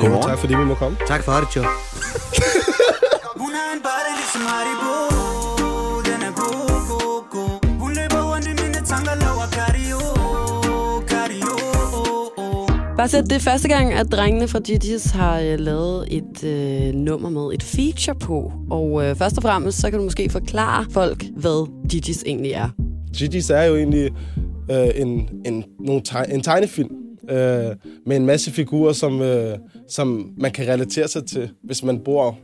Godmorgen. Tak fordi vi må komme. Tak for det, Joe. Hun har en body ligesom Haribo Den er god, god, god Hun løber rundt i mine tanker, laver cardio Cardio Bare så det er første gang, at drengene fra Gigi's har øh, lavet et øh, nummer med et feature på. Og øh, først og fremmest, så kan du måske forklare folk, hvad Gigi's egentlig er. Gigi's er jo egentlig øh, en, en, nogle teg- en tegnefilm øh, med en masse figurer, som, øh, som man kan relatere sig til, hvis man bor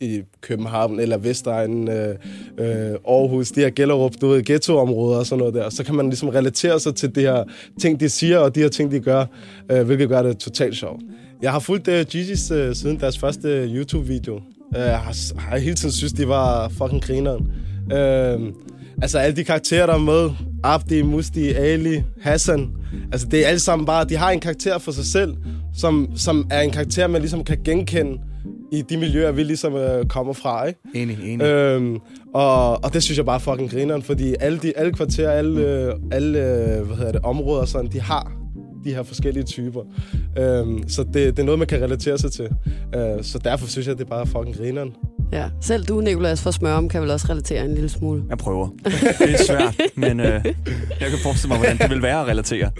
i København eller Vestegnen, øh, øh, Aarhus, de her Gellerup, du ved, ghettoområder og sådan noget der. Så kan man ligesom relatere sig til de her ting, de siger, og de her ting, de gør, øh, hvilket gør det totalt sjovt. Jeg har fulgt øh, Gigi's øh, siden deres første øh, YouTube-video. Uh, jeg har, har hele tiden synes, de var fucking grineren. Øh, altså alle de karakterer, der er med, Abdi, Musti, Ali, Hassan, altså det er alle sammen bare, de har en karakter for sig selv, som, som er en karakter, man ligesom kan genkende i de miljøer, vi ligesom øh, kommer fra, ikke? Enig, enig. Øhm, og, og det synes jeg bare fucking grineren, fordi alle, de, alle kvarterer, alle, øh, alle øh, hvad hedder det, områder sådan, de har de her forskellige typer. Øhm, så det, det er noget, man kan relatere sig til. Øh, så derfor synes jeg, det er bare fucking grineren. Ja. Selv du, Nicolas fra Smørum, kan vel også relatere en lille smule. Jeg prøver. Det er svært, men øh, jeg kan forestille mig, hvordan det vil være at relatere.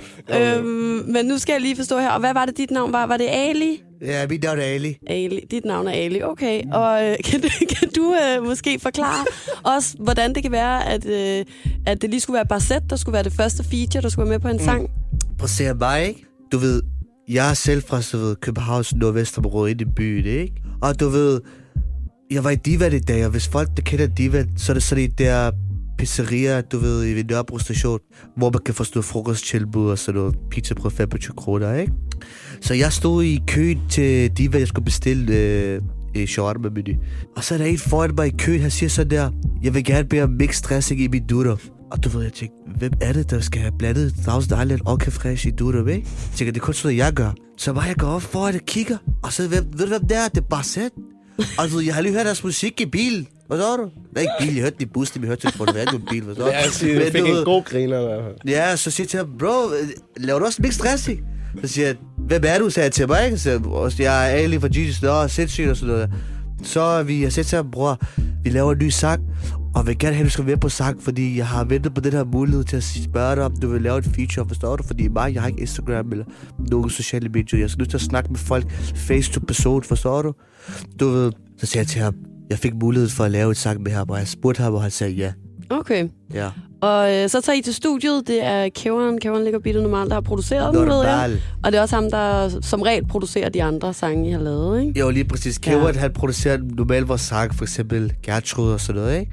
Øhm, men nu skal jeg lige forstå her. Og hvad var det, dit navn var? Var det Ali? Ja, mit navn er Ali. Ali. Dit navn er Ali. Okay. Og øh, kan, du, kan du øh, måske forklare os, hvordan det kan være, at, øh, at det lige skulle være Barzet, der skulle være det første feature, der skulle være med på en sang? Prøv at se mig, ikke? Du ved, jeg er selv fra så ved, Københavns nordvestområde ind i byen, ikke? Og du ved, jeg var i Divat i dag, og hvis folk, der kender Divat, så er det sådan et der pizzeria, du ved, i Nørrebro station, hvor man kan få sådan noget frokosttilbud og sådan noget pizza på 25 kroner, ikke? Så jeg stod i køen til Divat, jeg skulle bestille øh, øh, shawarma menu. Og så er der en foran mig i køen, han siger sådan der, jeg vil gerne bede om mixed dressing i min dutter. Og du ved, jeg tænkte, hvem er det, der skal have blandet Thousand Island og Fresh i dutter, ikke? Jeg tænker, det er kun sådan noget, jeg gør. Så bare jeg går op foran og kigger, og så ved, ved du, hvem det er? Det er bare ved, jeg har lige hørt deres musik i bilen. Hvad så du? Nej, ikke bil, jeg hørte det i bussen, vi hørte det på det radio bil. Hvad så? Ja, jeg siger, fik en god griner i hvert fald. Ja, så siger jeg til ham, bro, laver du også mixed dressing? Så siger jeg, hvem er du, sagde jeg til mig, ikke? Så jeg, jeg er Ali fra Jesus, nå, sindssygt og sådan noget. Så vi, jeg siger til ham, bror, vi laver en ny sang, og vil gerne have, at du skal være på sang, fordi jeg har ventet på den her mulighed til at spørge dig, om du vil lave et feature, forstår du? Fordi mig, jeg har ikke Instagram eller nogen sociale medier. Jeg skal nødt til at snakke med folk face to person, forstår du? Du ved, så siger jeg til ham, jeg fik mulighed for at lave et sang med ham, og jeg spurgte ham, og han sagde ja. Okay. Ja. Og øh, så tager I til studiet. Det er Kæveren, Kæveren ligger bitte normalt, der har produceret den, ved jeg. Og det er også ham, der som regel producerer de andre sange, I har lavet, ikke? Jo, lige præcis. Kævert, ja. han producerer normalt vores sang, for eksempel Gertrud og sådan noget, ikke?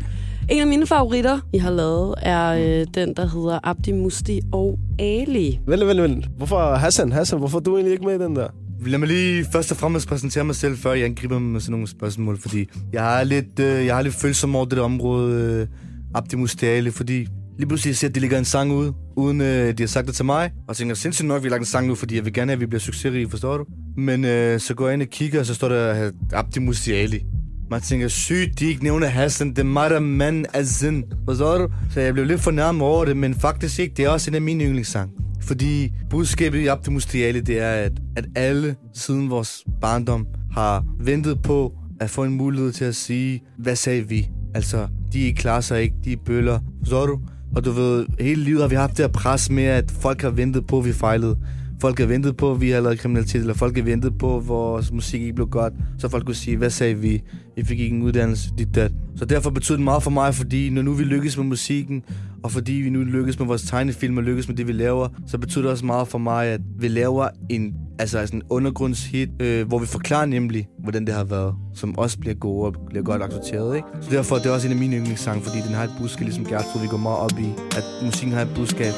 En af mine favoritter, I har lavet, er øh, den, der hedder Abdi Musti og Ali. Vent, vent, vent. Hvorfor Hassan, Hassan, hvorfor er du egentlig ikke med i den der? Lad mig lige først og fremmest præsentere mig selv, før jeg angriber med sådan nogle spørgsmål, fordi jeg har lidt, øh, jeg har lidt følsom over det der område, øh, Abdi Mustiali, fordi lige pludselig ser, at de lægger en sang ud, uden øh, de har sagt det til mig, og tænker, sindssygt nok, vi har lagt en sang ud, fordi jeg vil gerne have, at vi bliver succesrige, forstår du? Men øh, så går jeg ind og kigger, og så står der øh, Abdi Mustiali. Man tænker, sygt, de ikke nævner Hassan, det er mig, der er mand Azin. Forstår du? Så jeg blev lidt fornærmet over det, men faktisk ikke. Det er også en af mine yndlingssange. Fordi budskabet i Abdi Mustiali, det er, at, at alle siden vores barndom har ventet på at få en mulighed til at sige, hvad sagde vi? Altså, de klarer sig ikke, de er bøller. Forstår du? Og du ved, hele livet har vi haft det her pres med, at folk har ventet på, at vi fejlede. Folk havde ventet på, at vi havde lavet kriminalitet, eller folk havde ventet på, at vores musik ikke blev godt. Så folk kunne sige, hvad sagde vi? Vi fik ikke en uddannelse, dit dat. Så derfor betyder det meget for mig, fordi når nu vi lykkes med musikken, og fordi vi nu lykkes med vores tegnefilm og lykkes med det, vi laver, så betyder det også meget for mig, at vi laver en altså sådan en undergrundshit, øh, hvor vi forklarer nemlig, hvordan det har været, som også bliver gode og bliver godt accepteret, ikke? Så derfor det er det også en af mine yndlingssange, fordi den har et budskab, ligesom Gertrud, vi går meget op i, at musikken har et budskab.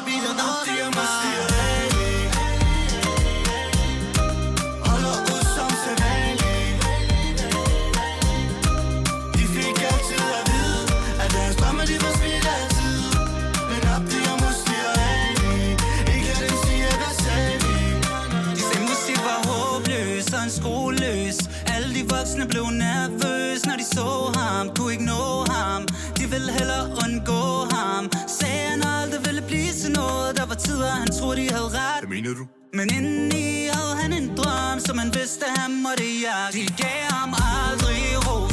Kæveren ligger bilen op skoleløs Alle de voksne blev nervøse Når de så ham, kunne ikke nå ham. De ville hellere undgå ham. Sagde han aldrig ville blive til noget. Der var tider han troede de havde ret. Hvad mener du? Men indeni havde han en drøm Som han vidste han måtte jagte De gav ham aldrig ros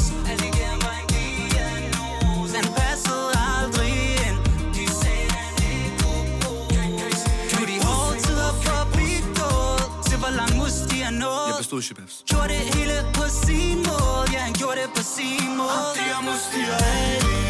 bestod Shababs. Gjorde det hele på sin måde. Ja, han gjorde det på sin måde. Det er Musti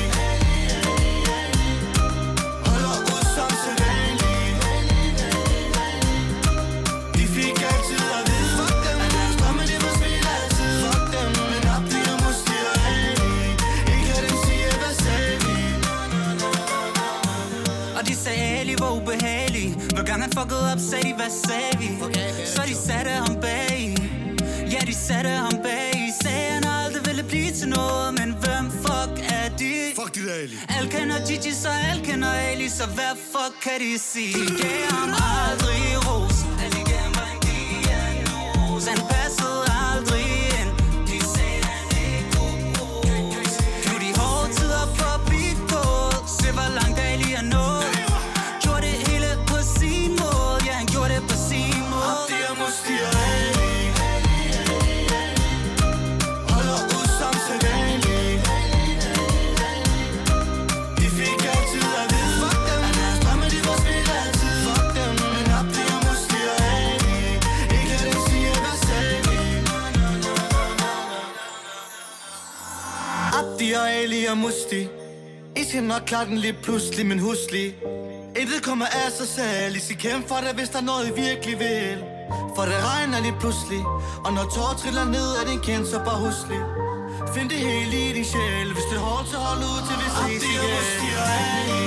Så hvad fuck kan de sige? De gav aldrig Musti. I skal nok klare den lige pludselig, men husk lige Intet kommer af sig selv I skal kæmpe for det, hvis der er noget I virkelig vil. For det regner lige pludselig Og når tårer triller ned af din kind, så bare husk lige Find det hele i din sjæl. Hvis det er hårdt, så hold ud til vi ses igen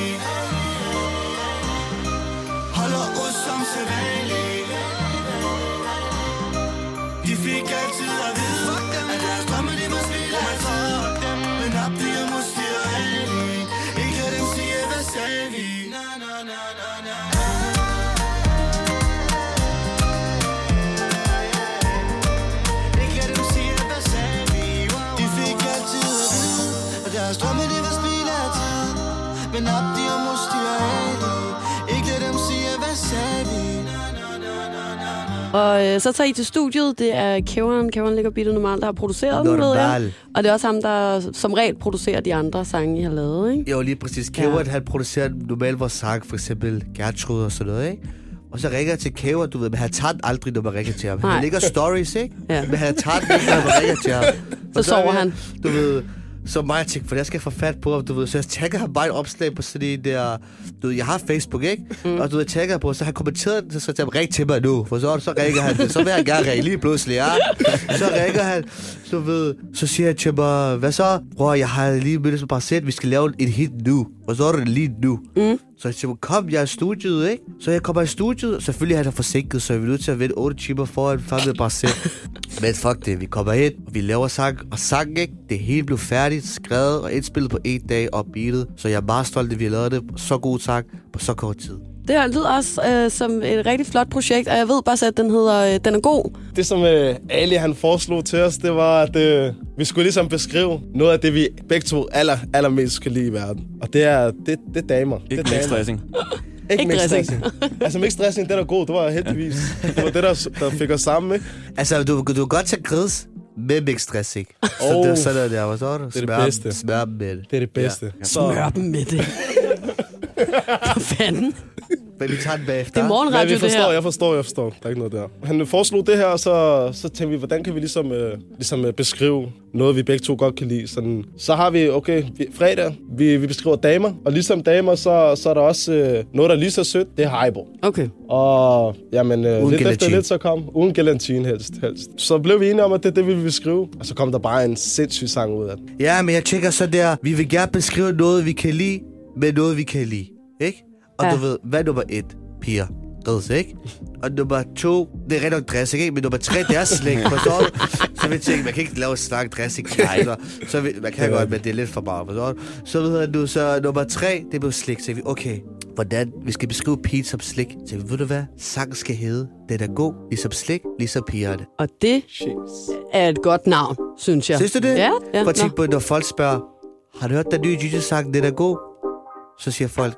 Og øh, så tager I til studiet. Det er Kæveren. Kæveren ligger bitte normalt, der har produceret den, ved jeg. Og det er også ham, der som regel producerer de andre sange, I har lavet, ikke? Jo, lige præcis. Kævert, ja. han producerer normalt vores sang, for eksempel Gertrud og sådan noget, ikke? Og så ringer jeg til Kævert, du ved, men han tager aldrig, når man ringer til ham. Nej. Han ligger stories, ikke? Ja. Men han tager den ikke, når man ringer til ham. Og sover er jeg- han. Du ved, så mig jeg tænkte, for jeg skal få fat på ham, du ved. Så jeg tagger ham bare et opslag på sådan en der... Du ved, jeg har Facebook, ikke? Mm. Og du ved, jeg tagger på, så han kommenterede den, så jeg, ring til mig nu. For så, så ringer han, så vil han gerne ringe lige pludselig, ja. Så ringer han, så ved, så siger jeg til mig, hvad så? Bror, jeg har lige mødtes med Barset, vi skal lave et hit nu. Og så er det lige nu. Mm. Så jeg siger, kom, jeg er i studiet, ikke? Så jeg kommer i studiet, og selvfølgelig er han forsinket, så jeg er nødt til at vente 8 timer foran fandme Barset. Men fuck det, vi kommer ind, og vi laver sang, og sangen, ikke? Det hele blev færdigt, skrevet og indspillet på en dag og beatet. Så jeg er meget stolt, at vi har lavet det. Så god sang på så kort tid. Det her lyder også øh, som et rigtig flot projekt, og jeg ved bare, at den hedder øh, Den er god. Det, som øh, Ali han foreslog til os, det var, at øh, vi skulle ligesom beskrive noget af det, vi begge to aller, allermest kan lide i verden. Og det er, det, det er damer. Ikke det er damer. dressing. Ikke, Ikke dressing. altså mixed dressing, den er god. Det var heldigvis. Det var det, der, der fik os sammen, ikke? Altså, du, du kan godt tage gris med mixed dressing. Så Oh. det er der, hvad så er det? det Smør- bedste. Smør med det. Det er det bedste. Ja. Smør dem med det. Hvad fanden? Men vi tager den bagefter. Det er Men morgenradio, vi det forstår, her. jeg forstår, jeg forstår. Der er ikke noget der. Han foreslog det her, og så, så tænkte vi, hvordan kan vi ligesom, øh, ligesom øh, beskrive noget, vi begge to godt kan lide. Sådan, så har vi, okay, vi, fredag, vi, vi beskriver damer, og ligesom damer, så, så er der også øh, noget, der er lige så sødt, det er Haribo. Okay. Og jamen, øh, Uden lidt efter gelatin. lidt så kom, uden gelatin helst, helst. Så blev vi enige om, at det er det, vi vil beskrive. Og så kom der bare en sindssyg sang ud af den. Ja, men jeg tænker så der, vi vil gerne beskrive noget, vi kan lide, med noget, vi kan lide. Ikke? Og Ja. du ved, hvad er nummer et? Piger. Gris, ikke? Og nummer to, det er rigtig nok dressing, ikke? Men nummer tre, det er slik, forstår du? Så vi tænker, man kan ikke lave snak dressing. Nej. Så, så vi, man kan godt, men det er lidt for meget, forstår du? Så ved du, så nummer tre, det blev slik. Så vi, okay, hvordan vi skal beskrive pigen som slik. Så vi, ved du hvad? Sangen skal hedde, den er god, ligesom slik, ligesom pigerne. Og det Jeez. er et godt navn, synes jeg. Synes du det? Ja, ja. Prøv at tænke på, når folk spørger, har du hørt den nye Gigi-sang, den er god? Så siger folk,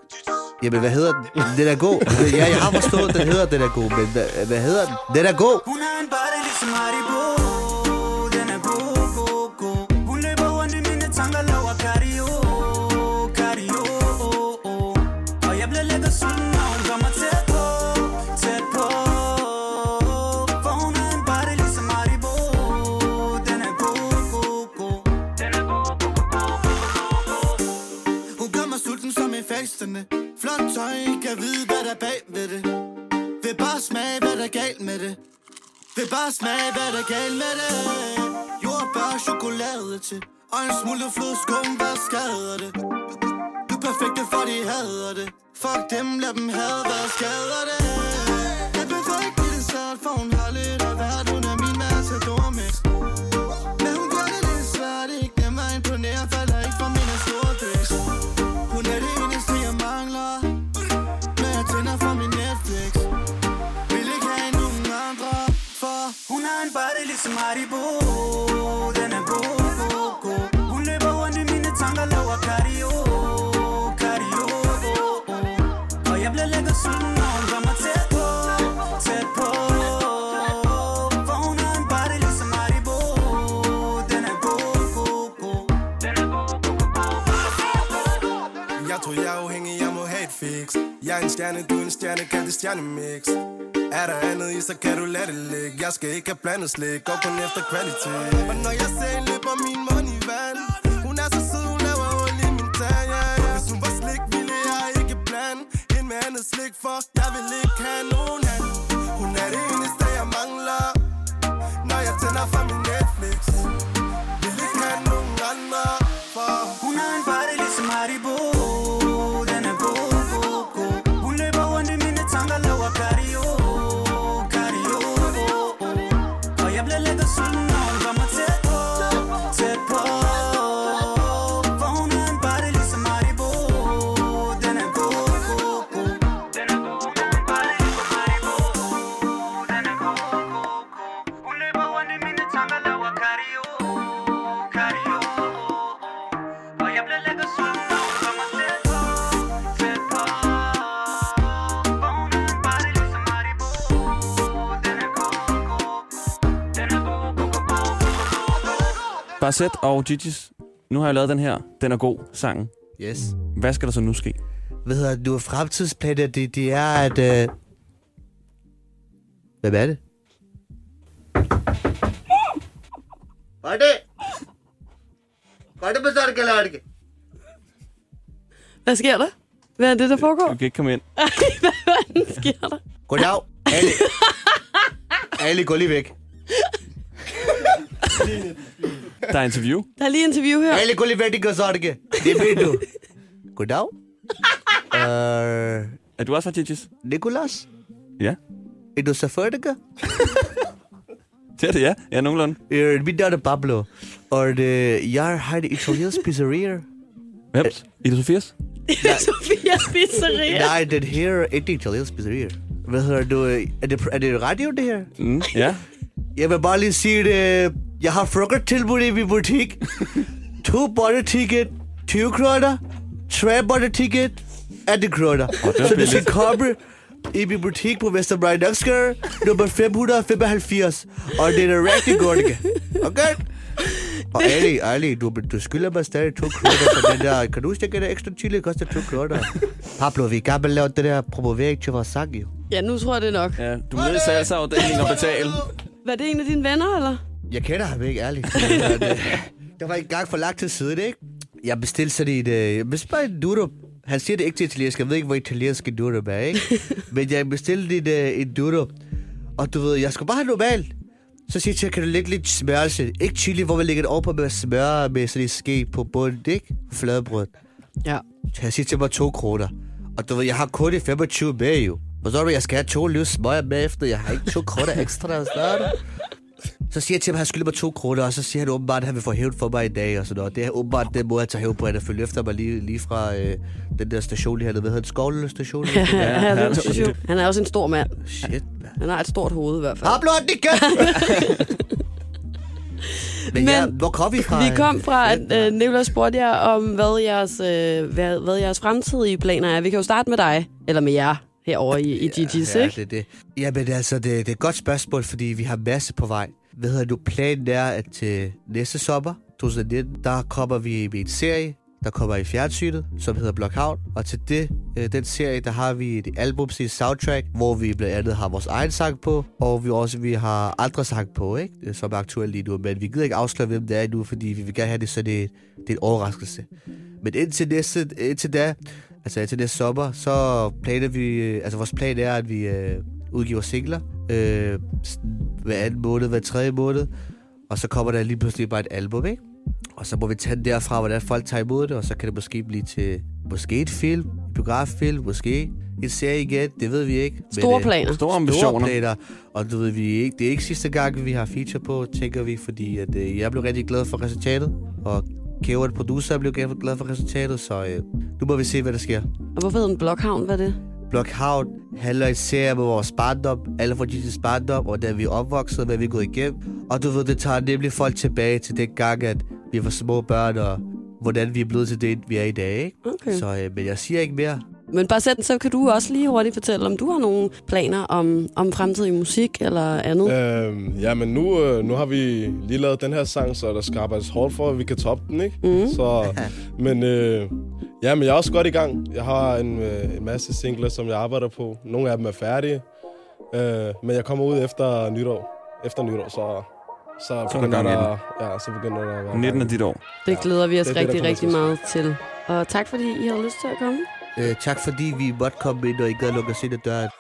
Jamen, hvad hedder den? Den er god. Altså, ja, jeg har forstået, den hedder Den er god, men hvad, hvad hedder den? Den er god. Hun har en body ligesom Haribo bare smage hvad der er galt med det. Jordbær og chokolade til Og en smule flodskum, hvad skader det? Du er perfekte for de hader det. Fuck dem, lad dem have, hvad skader det? Jeg behøver ikke blive det svært, for hun har lidt af hvert Hun er min matador stjerne, du er en stjerne, kald det stjernemix Er der andet i, så kan du lade det ligge. Jeg skal ikke have blandet slik, går kun efter kvalitet. Og når jeg ser en løber min mund i vand Hun er så sød, hun laver hul i min tand, ja, ja. Hvis hun var slik, ville jeg ikke blande Hende med andet slik, for jeg vil ikke have nogen anden Hun er det eneste, jeg mangler Når jeg tænder for min Netflix. Barsett og Gigi's, nu har jeg lavet den her. Den er god, sangen. Yes. Hvad skal der så nu ske? Hvad hedder det? Du fremtidsplaner, det, det er at... Øh... Hvem er det? Hvad er er det? Hvad sker der? Hvad er det, der foregår? Du kan ikke komme ind. Ej, hvad fanden sker der? Goddag. Ali. Ali, gå lige væk. Der er interview. Der er lige interview her. Ali, gå lige væk, det gør sådan, det ved du. Goddag. Øh, Er du også fra Gigi's? Nicolas, Ja. er du selvfølgelig? Det er det, ja. Ja, nogenlunde. Øh, Mit navn er Pablo, og øh, jeg har et italiensk pizzeria. Hvem? I det Sofias? Sofias Pizzeria. Nej, den her er ikke italiensk pizzeria. Hvad hedder du? øh, Er det, er det radio, det her? Mm, ja. Jeg vil bare lige sige det. Jeg har frokosttilbud i min butik. to butter ticket, 20 kroner. Tre butter ticket, 18 kroner. var Så du skal komme i min butik på Vesterbrei Nakskar, nummer 575. Og det er rigtig godt, ikke? Okay? Og Ali, Ali, du, du skylder mig stadig to kroner for den der. Kan du huske, at det ekstra chili koster to kroner? Pablo, vi kan vel lave det der promovering til vores sang, jo. Ja, nu tror jeg, det er nok. ja. Du må ned i salgsafdelingen og betale. Var det en af dine venner, eller? Jeg kender ham ikke, ærligt. det var en gang for lang tid siden, ikke? Jeg bestilte sådan et... Øh, jeg bestilte en durum. Han siger det ikke til italiensk. Jeg ved ikke, hvor italiensk en durum er, ikke? Men jeg bestilte et, øh, en durum. Og du ved, jeg skulle bare have normalt. Så siger jeg kan du lægge lidt smørelse? Ikke chili, hvor man lægger det over på med smør med sådan en ske på bunden, ikke? Fladebrød. Ja. Så jeg siger til mig to kroner. Og du ved, jeg har kun de 25 med jo. Forstår du, jeg skal have to løs smøger med efter. Jeg har ikke to kroner ekstra. Du? Så siger jeg til ham, at han skylder mig to kroner, og så siger han åbenbart, at han vil få hævet for mig i dag og sådan noget. Det er åbenbart den måde, han tager hævet på, at han følger efter mig lige, lige fra øh, den der station lige hernede. Hvad hedder det? Skovle station? Ja, han, er han- også en- han er også en stor mand. Shit, man. Han har et stort hoved i hvert fald. Pablo Annika! Men, Men ja, hvor kom vi fra? Vi kom fra, at øh, Nicolás spurgte jer om, hvad jeres, øh, hvad, hvad jeres fremtidige planer er. Vi kan jo starte med dig, eller med jer herovre i, i Gigi's, ja, ikke? det er det. Ja, men altså, det, det er et godt spørgsmål, fordi vi har masse på vej. Hvad hedder du? Planen er, at til næste sommer, 2019, der kommer vi med en serie, der kommer i fjernsynet, som hedder Blockout. Og til det, øh, den serie, der har vi et album til soundtrack, hvor vi blandt andet har vores egen sang på, og vi også vi har andre sang på, ikke? Øh, som er aktuelle lige nu. Men vi gider ikke afsløre, hvem det er nu, fordi vi vil gerne have det, sådan det, det er en overraskelse. Men indtil, næste, indtil da, altså indtil næste sommer, så planer vi, øh, altså vores plan er, at vi øh, udgiver singler øh, hver anden måned, hver tredje måned, og så kommer der lige pludselig bare et album, ikke? Og så må vi tage den derfra, hvordan folk tager imod det, og så kan det måske blive til måske et film, en biograffilm, måske en serie igen, det ved vi ikke. Men, Store øh, planer. Store Store ambitioner. planer, og det ved vi ikke. Det er ikke sidste gang, vi har feature på, tænker vi, fordi at, øh, jeg blev rigtig glad for resultatet, og Kæver, producer, blev glad for resultatet, så øh, nu må vi se, hvad der sker. Og hvorfor hedder den Blockhavn? Hvad er det? Blockhavn handler en serie med vores barndom, alle fra Jesus barndom, og da vi er opvokset, hvad vi er gået igennem. Og du ved, det tager nemlig folk tilbage til den gang, at vi var små børn, og hvordan vi er blevet til det, vi er i dag, ikke? Okay. Så, øh, men jeg siger ikke mere. Men bare sæt, så kan du også lige hurtigt fortælle, om du har nogle planer om, om fremtidig musik eller andet. Øhm, ja, men nu, øh, nu har vi lige lavet den her sang, så der skal arbejdes hårdt for, at vi kan toppe den, ikke? Mhm. Så, men øh, ja, men jeg er også godt i gang. Jeg har en, øh, en masse singler, som jeg arbejder på. Nogle af dem er færdige. Øh, men jeg kommer ud efter nytår. Efter nytår, så, så, Så er der begynder gang i der, ja, så begynder der at være 19 gang af dit år. Det glæder vi os det er det, rigtig, rigtig meget til. Og tak fordi I havde lyst til at komme. Øh, tak fordi vi måtte komme ind, og ikke gad lukke os ind ad døren.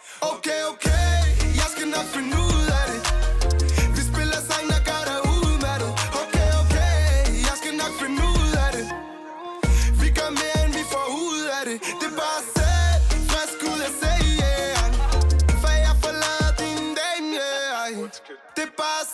Det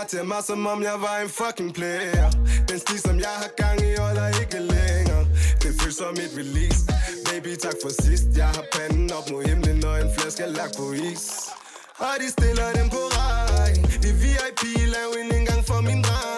jeg til mig, som om jeg var en fucking player. Den stil, som jeg har gang i, holder ikke længere. Det føles som et release. Baby, tak for sidst. Jeg har panden op mod himlen, og en flaske er lagt på is. Og de stiller dem på række De VIP, lav en indgang for min dreng.